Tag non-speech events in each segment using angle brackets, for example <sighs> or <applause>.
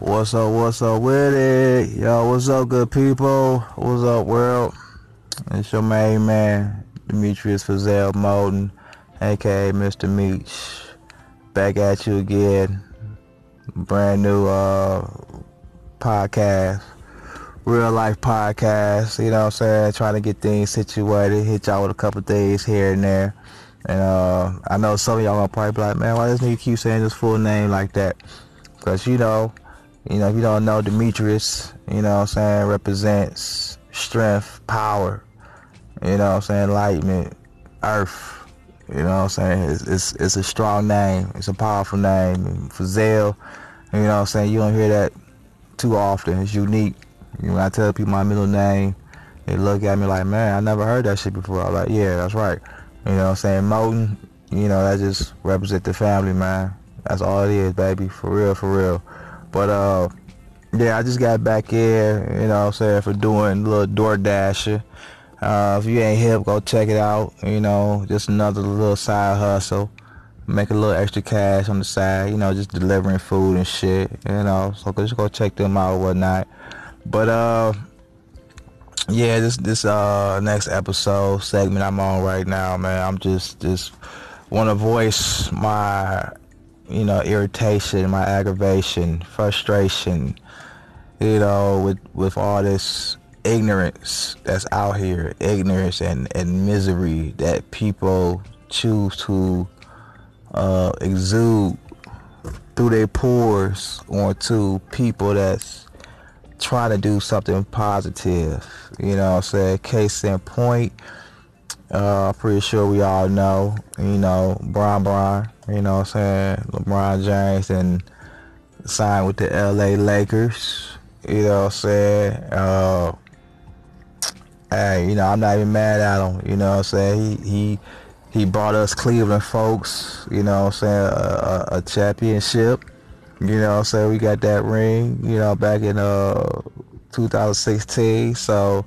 What's up, what's up with it? Yo, what's up, good people? What's up, world? It's your main man, Demetrius Fazell Moden, aka Mr. Meech. Back at you again. Brand new uh, podcast. Real life podcast, you know what I'm saying? Trying to get things situated, hit y'all with a couple days here and there. And uh, I know some of y'all gonna probably like, man, why does nigga keep saying his full name like that? Because, you know, you know, if you don't know, Demetrius, you know what I'm saying, represents strength, power, you know what I'm saying, enlightenment, earth. You know what I'm saying? It's, it's, it's a strong name. It's a powerful name. Fazell, you know what I'm saying, you don't hear that too often. It's unique. You know, when I tell people my middle name, they look at me like, man, I never heard that shit before. I'm like, yeah, that's right. You know what I'm saying? Moten, you know, that just represent the family, man. That's all it is, baby. For real, for real. But uh yeah, I just got back here, you know what I'm saying, for doing a little DoorDasher. Uh, if you ain't hip, go check it out. You know, just another little side hustle. Make a little extra cash on the side, you know, just delivering food and shit, you know. So just go check them out or whatnot. But uh yeah, this this uh next episode segment I'm on right now, man. I'm just just want to voice my you know irritation, my aggravation, frustration, you know, with with all this ignorance that's out here, ignorance and and misery that people choose to uh, exude through their pores onto people that's trying to do something positive. You know I'm saying? Case in point, uh, I'm pretty sure we all know, you know, Bron Bron, you know what I'm saying? LeBron James and signed with the LA Lakers. You know what I'm saying? Uh, hey, you know, I'm not even mad at him. You know what I'm saying? He he he brought us Cleveland folks, you know what I'm saying, a, a, a championship. You know what I'm saying? We got that ring, you know, back in uh 2016. So,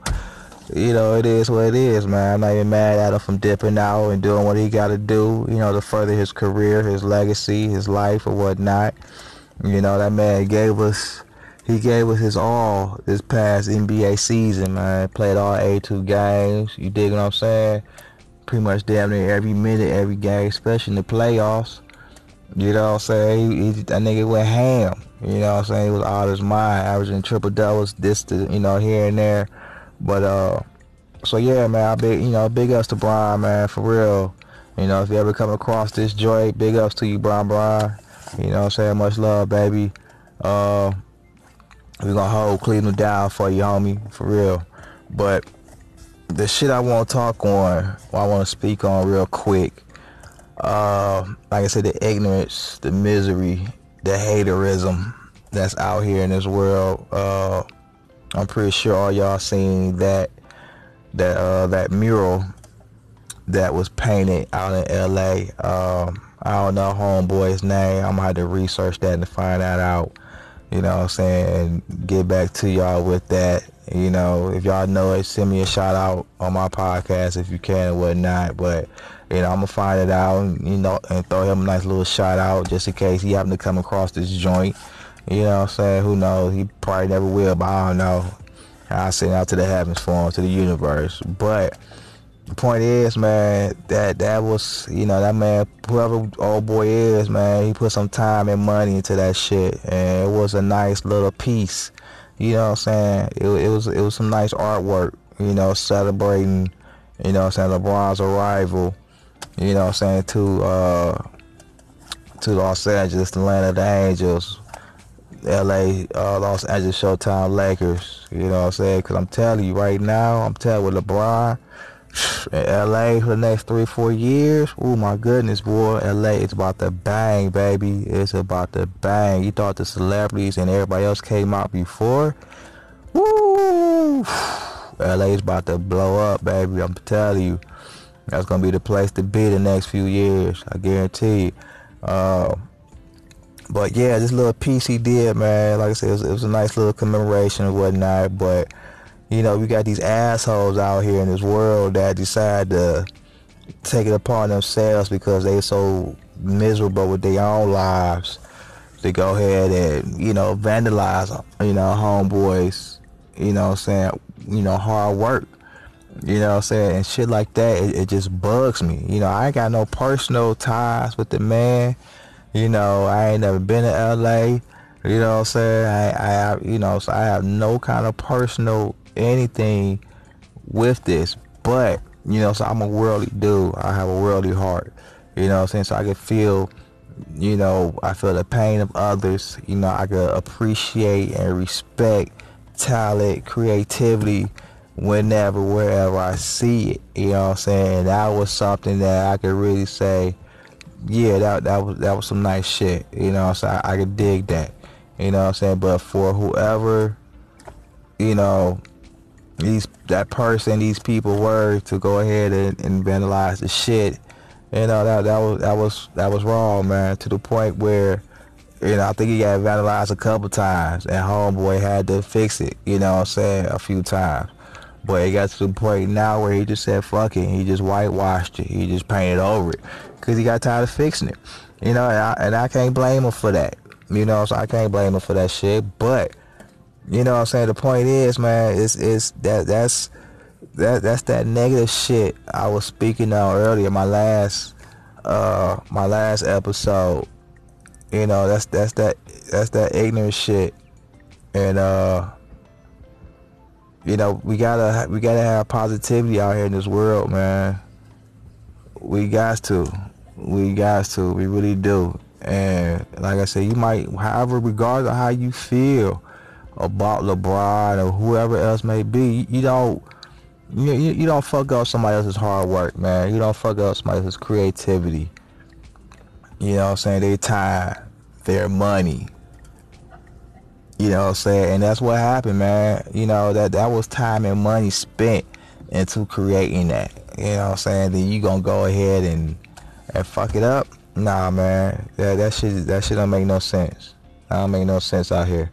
you know, it is what it is, man. I'm not even mad at him from dipping out and doing what he got to do, you know, to further his career, his legacy, his life, or whatnot. You know, that man gave us, he gave us his all this past NBA season, man. Played all 82 games. You dig what I'm saying? Pretty much damn near every minute, every game, especially in the playoffs. You know what I'm saying? He, he, that nigga went ham. You know what I'm saying? He was of his mind, averaging triple doubles, this to you know here and there. But uh, so yeah, man, I big you know big ups to Bron, man, for real. You know, if you ever come across this joint, big ups to you, Bron Bron. You know I'm saying? Much love, baby. Uh, we gonna hold Cleveland down for you, homie, for real. But the shit I want to talk on, I want to speak on real quick uh, like I said, the ignorance, the misery, the haterism that's out here in this world. Uh, I'm pretty sure all y'all seen that that uh, that mural that was painted out in L.A. Um, I don't know homeboy's name. I'm gonna have to research that and find that out. You know what I'm saying? And get back to y'all with that. You know, if y'all know it, send me a shout out on my podcast if you can and whatnot. But you know, I'm gonna find it out, and, you know, and throw him a nice little shout out just in case he happen to come across this joint. You know what I'm saying? Who knows? He probably never will, but I don't know. I send out to the heavens for him, to the universe. But the point is, man, that that was, you know, that man, whoever old boy is, man, he put some time and money into that shit, and it was a nice little piece. You know what I'm saying? It, it was it was some nice artwork. You know, celebrating, you know, what I'm saying LeBron's arrival you know what I'm saying, to uh, to Los Angeles, the land of the Angels, LA, uh, Los Angeles Showtime Lakers. You know what I'm saying? Because I'm telling you right now, I'm telling with LeBron <sighs> in LA for the next three, four years. Oh my goodness, boy, LA is about to bang, baby. It's about to bang. You thought the celebrities and everybody else came out before? Woo! LA is about to blow up, baby. I'm telling you. That's gonna be the place to be the next few years. I guarantee. You. Uh, but yeah, this little piece he did, man. Like I said, it was, it was a nice little commemoration and whatnot. But you know, we got these assholes out here in this world that decide to take it upon themselves because they so miserable with their own lives to go ahead and, you know, vandalize, you know, homeboys, you know what I'm saying, you know, hard work. You know what I'm saying? And shit like that, it, it just bugs me. You know, I ain't got no personal ties with the man. You know, I ain't never been to LA. You know what I'm saying? I, I have, you know, so I have no kind of personal anything with this. But, you know, so I'm a worldly dude. I have a worldly heart. You know what I'm saying? So I can feel, you know, I feel the pain of others. You know, I can appreciate and respect talent, creativity, whenever, wherever I see it. You know what I'm saying? That was something that I could really say, yeah, that that was that was some nice shit. You know saying? I, I could dig that. You know what I'm saying? But for whoever, you know, these that person, these people were to go ahead and, and vandalize the shit, you know, that that was that was that was wrong, man, to the point where you know, I think he got vandalized a couple times and homeboy had to fix it, you know what I'm saying, a few times. But it got to the point now where he just said, fuck it. He just whitewashed it. He just painted over it. Because he got tired of fixing it. You know, and I, and I can't blame him for that. You know, so I can't blame him for that shit. But, you know what I'm saying? The point is, man, it's, it's that, that's, that, that's that negative shit I was speaking on earlier, my last, uh, my last episode. You know, that's, that's that, that's that ignorant shit. And, uh, you know, we gotta we gotta have positivity out here in this world, man. We got to, we got to, we really do. And like I said, you might, however, regardless of how you feel about LeBron or whoever else may be, you don't, you, you don't fuck up somebody else's hard work, man. You don't fuck up somebody else's creativity. You know what I'm saying? Their time, their money, you know what I'm saying? And that's what happened, man. You know, that that was time and money spent into creating that. You know what I'm saying? Then you gonna go ahead and and fuck it up? Nah man. That that shit that shit don't make no sense. That don't make no sense out here.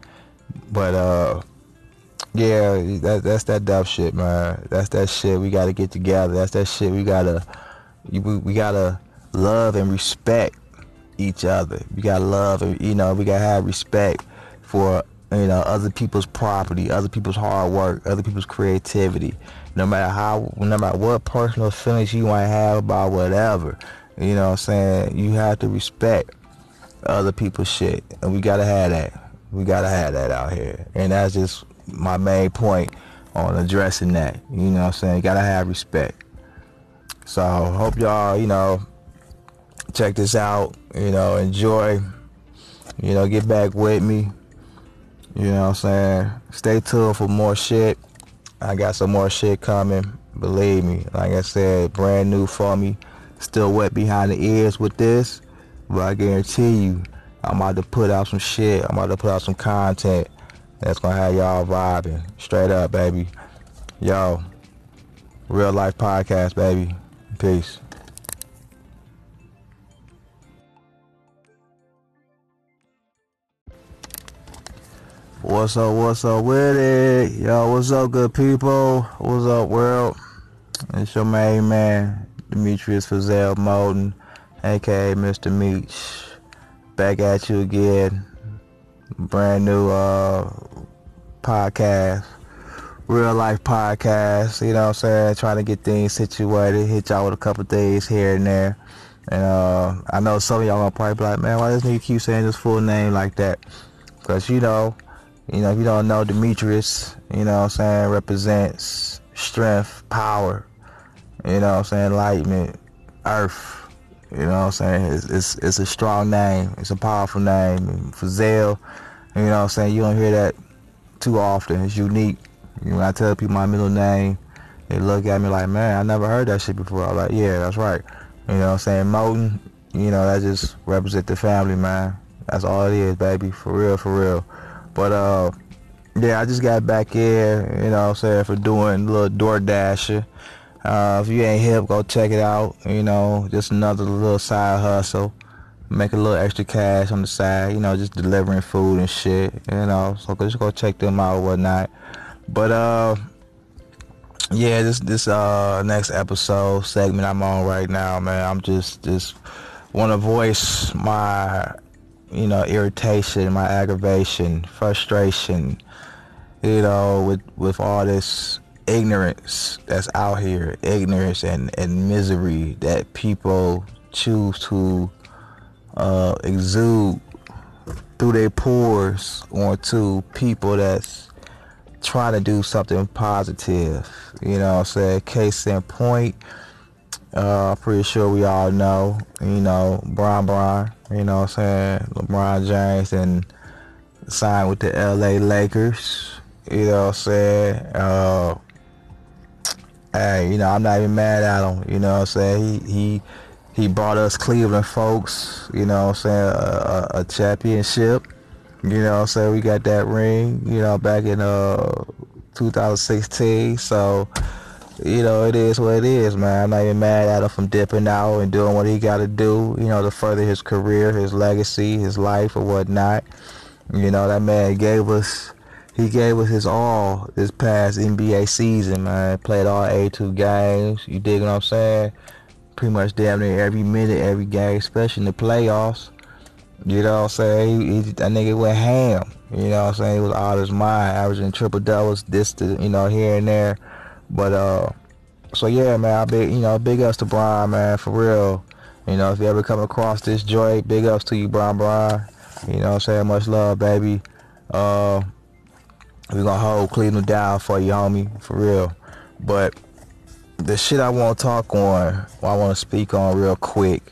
But uh yeah, that that's that dumb shit, man. That's that shit we gotta get together. That's that shit we gotta we, we gotta love and respect each other. We gotta love and you know, we gotta have respect for you know, other people's property, other people's hard work, other people's creativity. No matter how, no matter what personal feelings you might have about whatever, you know what I'm saying? You have to respect other people's shit. And we gotta have that. We gotta have that out here. And that's just my main point on addressing that. You know what I'm saying? You gotta have respect. So hope y'all, you know, check this out, you know, enjoy, you know, get back with me. You know what I'm saying? Stay tuned for more shit. I got some more shit coming. Believe me. Like I said, brand new for me. Still wet behind the ears with this. But I guarantee you, I'm about to put out some shit. I'm about to put out some content that's gonna have y'all vibing. Straight up, baby. Yo, real life podcast, baby. Peace. What's up, what's up with it? Yo, what's up, good people? What's up, world? It's your main man, Demetrius Fazell Moulton, aka Mr. Meech. Back at you again. Brand new uh, podcast. Real life podcast, you know what I'm saying? Trying to get things situated, hit y'all with a couple days here and there. And uh, I know some of y'all gonna probably be like, man, why does he keep saying his full name like that? Because, you know, you know, if you don't know, Demetrius, you know what I'm saying, represents strength, power, you know what I'm saying, enlightenment, earth. You know what I'm saying? It's, it's, it's a strong name. It's a powerful name. And Fazell, you know what I'm saying, you don't hear that too often. It's unique. You know, when I tell people my middle name, they look at me like, man, I never heard that shit before. I'm like, yeah, that's right. You know what I'm saying? Moulton, you know, that just represent the family, man. That's all it is, baby. For real, for real. But uh, yeah, I just got back here, you know, what I'm saying for doing a little DoorDasher. Uh, if you ain't hip, go check it out. You know, just another little side hustle. Make a little extra cash on the side. You know, just delivering food and shit. You know, so just go check them out or whatnot. But uh, yeah, this this uh next episode segment I'm on right now, man. I'm just just want to voice my you know, irritation, my aggravation, frustration, you know, with with all this ignorance that's out here, ignorance and, and misery that people choose to uh, exude through their pores onto people that's trying to do something positive. You know I'm? Case in point, uh, pretty sure we all know, you know, Bron Bron, you know what I'm saying? LeBron James and signed with the LA Lakers. You know what I'm saying? Uh, hey, you know, I'm not even mad at him. You know what I'm saying? He he he brought us Cleveland folks, you know what I'm saying, a, a, a championship. You know what I'm saying? We got that ring, you know, back in uh 2016. So, you know, it is what it is, man. I'm not even mad at him from dipping out and doing what he got to do, you know, to further his career, his legacy, his life, or whatnot. You know, that man gave us he gave us his all this past NBA season, man. Played all 82 games. You dig what I'm saying? Pretty much damn near every minute, every game, especially in the playoffs. You know what I'm saying? He, he, that nigga went ham. You know what I'm saying? He was out of his mind, averaging triple doubles, this to, you know, here and there. But, uh, so yeah, man, I big, you know, big ups to Bron, man, for real. You know, if you ever come across this joint, big ups to you, Bron Bron. You know I'm saying? Much love, baby. Uh, we're gonna hold Cleveland down for you, homie, for real. But the shit I want to talk on, I want to speak on real quick.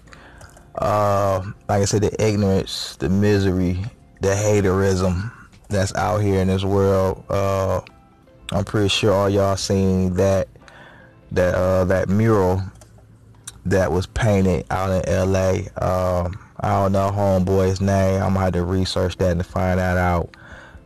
Uh, like I said, the ignorance, the misery, the haterism that's out here in this world. Uh, I'm pretty sure all y'all seen that that uh, that mural that was painted out in L.A. Um, I don't know homeboy's name. I'm gonna have to research that and find that out.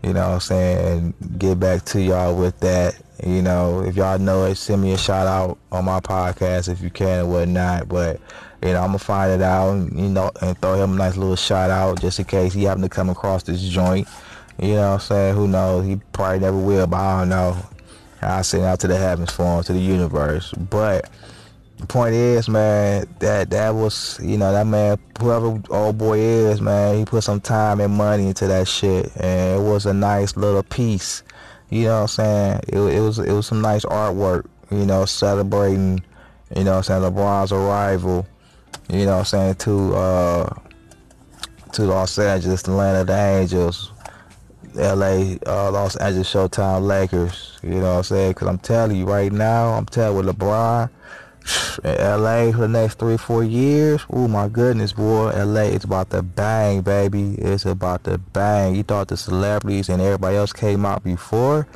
You know what I'm saying? Get back to y'all with that. You know, if y'all know it, send me a shout out on my podcast if you can and whatnot. But, you know, I'm to find it out and, you know, and throw him a nice little shout out just in case he happen to come across this joint. You know what I'm saying? Who knows? He probably never will, but I don't know. I'll send out to the heavens for him, to the universe. But, the point is, man, that that was, you know, that man, whoever old boy is, man, he put some time and money into that shit, and it was a nice little piece. You know what I'm saying? It, it was it was some nice artwork. You know, celebrating, you know, what I'm saying LeBron's arrival. You know, what I'm saying to uh, to Los Angeles, the land of the Angels, L.A., uh, Los Angeles Showtime Lakers. You know what I'm saying? Because I'm telling you right now, I'm telling with LeBron <sighs> in LA for the next three, four years. Oh my goodness, boy. LA is about to bang, baby. It's about to bang. You thought the celebrities and everybody else came out before?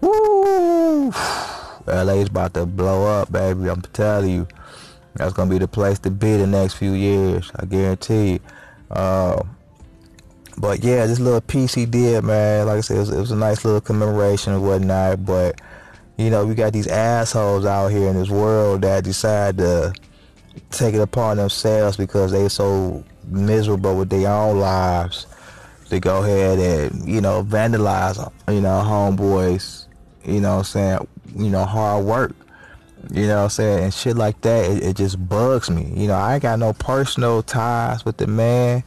Woo! LA is about to blow up, baby. I'm telling you. That's gonna be the place to be the next few years. I guarantee you. Uh, but yeah, this little piece he did, man. Like I said, it was, it was a nice little commemoration and whatnot. But you know, we got these assholes out here in this world that decide to take it upon themselves because they so miserable with their own lives to go ahead and, you know, vandalize, you know, homeboys, you know I'm saying, you know, hard work. You know what I'm saying? And shit like that, it, it just bugs me. You know, I ain't got no personal ties with the man.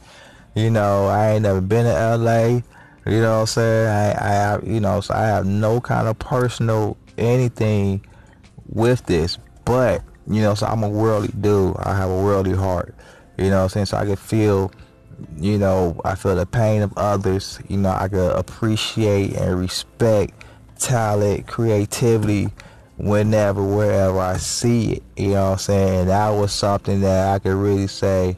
You know, I ain't never been to LA. You know what I'm saying? I, I you know, so I have no kind of personal anything with this. But, you know, so I'm a worldly dude. I have a worldly heart. You know what I'm saying? So I can feel, you know, I feel the pain of others. You know, I can appreciate and respect talent, creativity whenever, wherever I see it. You know what I'm saying? That was something that I could really say,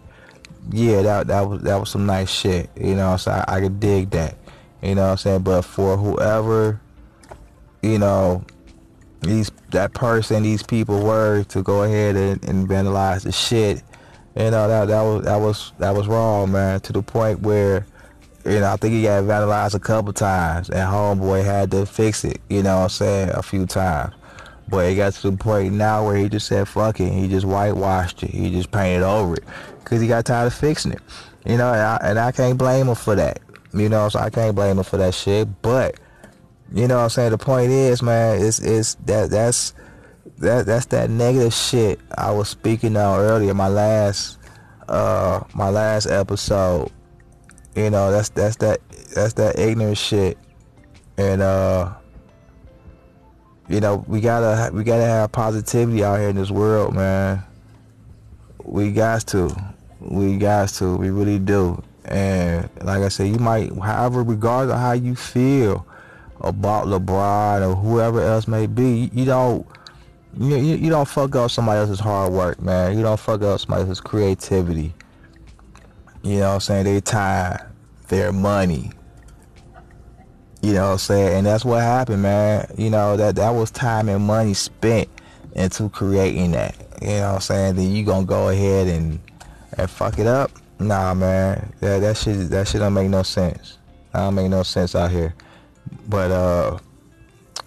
yeah, that that was that was some nice shit. You know so I, I could dig that. You know what I'm saying? But for whoever, you know, these that person, these people were to go ahead and, and vandalize the shit. You know that that was that was that was wrong, man. To the point where, you know, I think he got vandalized a couple times, and homeboy had to fix it. You know, what I'm saying a few times. But it got to the point now where he just said fuck it. He just whitewashed it. He just painted over it because he got tired of fixing it. You know, and I, and I can't blame him for that. You know, so I can't blame him for that shit. But you know what I'm saying? The point is, man, it's it's that that's that that's that negative shit I was speaking on earlier, my last uh my last episode. You know, that's that's that that's that ignorant shit. And uh you know, we gotta we gotta have positivity out here in this world, man. We got to. We got to. We really do. And like I said, you might, however, regardless of how you feel about LeBron or whoever else may be, you don't, you, you don't fuck up somebody else's hard work, man. You don't fuck up somebody else's creativity. You know what I'm saying? Their time, their money. You know what I'm saying? And that's what happened, man. You know, that that was time and money spent into creating that. You know what I'm saying? Then you gonna go ahead and and fuck it up. Nah, man, that that shit that shit don't make no sense. That don't make no sense out here. But uh,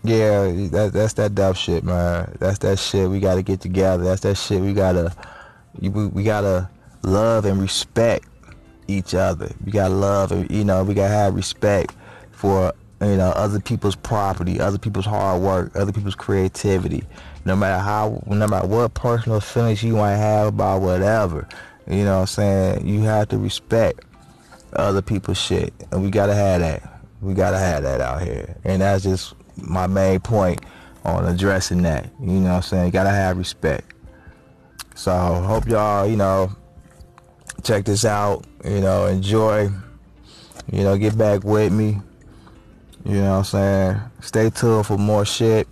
yeah, that that's that dumb shit, man. That's that shit we gotta get together. That's that shit we gotta we, we gotta love and respect each other. We gotta love and you know we gotta have respect for you know other people's property, other people's hard work, other people's creativity. No matter how, no matter what personal feelings you might have about whatever, you know what I'm saying? You have to respect other people's shit. And we gotta have that. We gotta have that out here. And that's just my main point on addressing that. You know what I'm saying? You gotta have respect. So hope y'all, you know, check this out, you know, enjoy. You know, get back with me. You know what I'm saying? Stay tuned for more shit.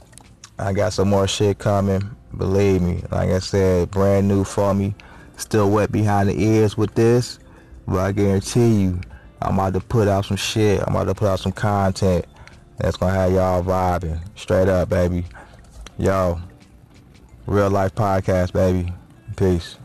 I got some more shit coming. Believe me. Like I said, brand new for me still wet behind the ears with this, but I guarantee you, I'm about to put out some shit. I'm about to put out some content that's gonna have y'all vibing straight up, baby. Yo, real life podcast, baby. Peace.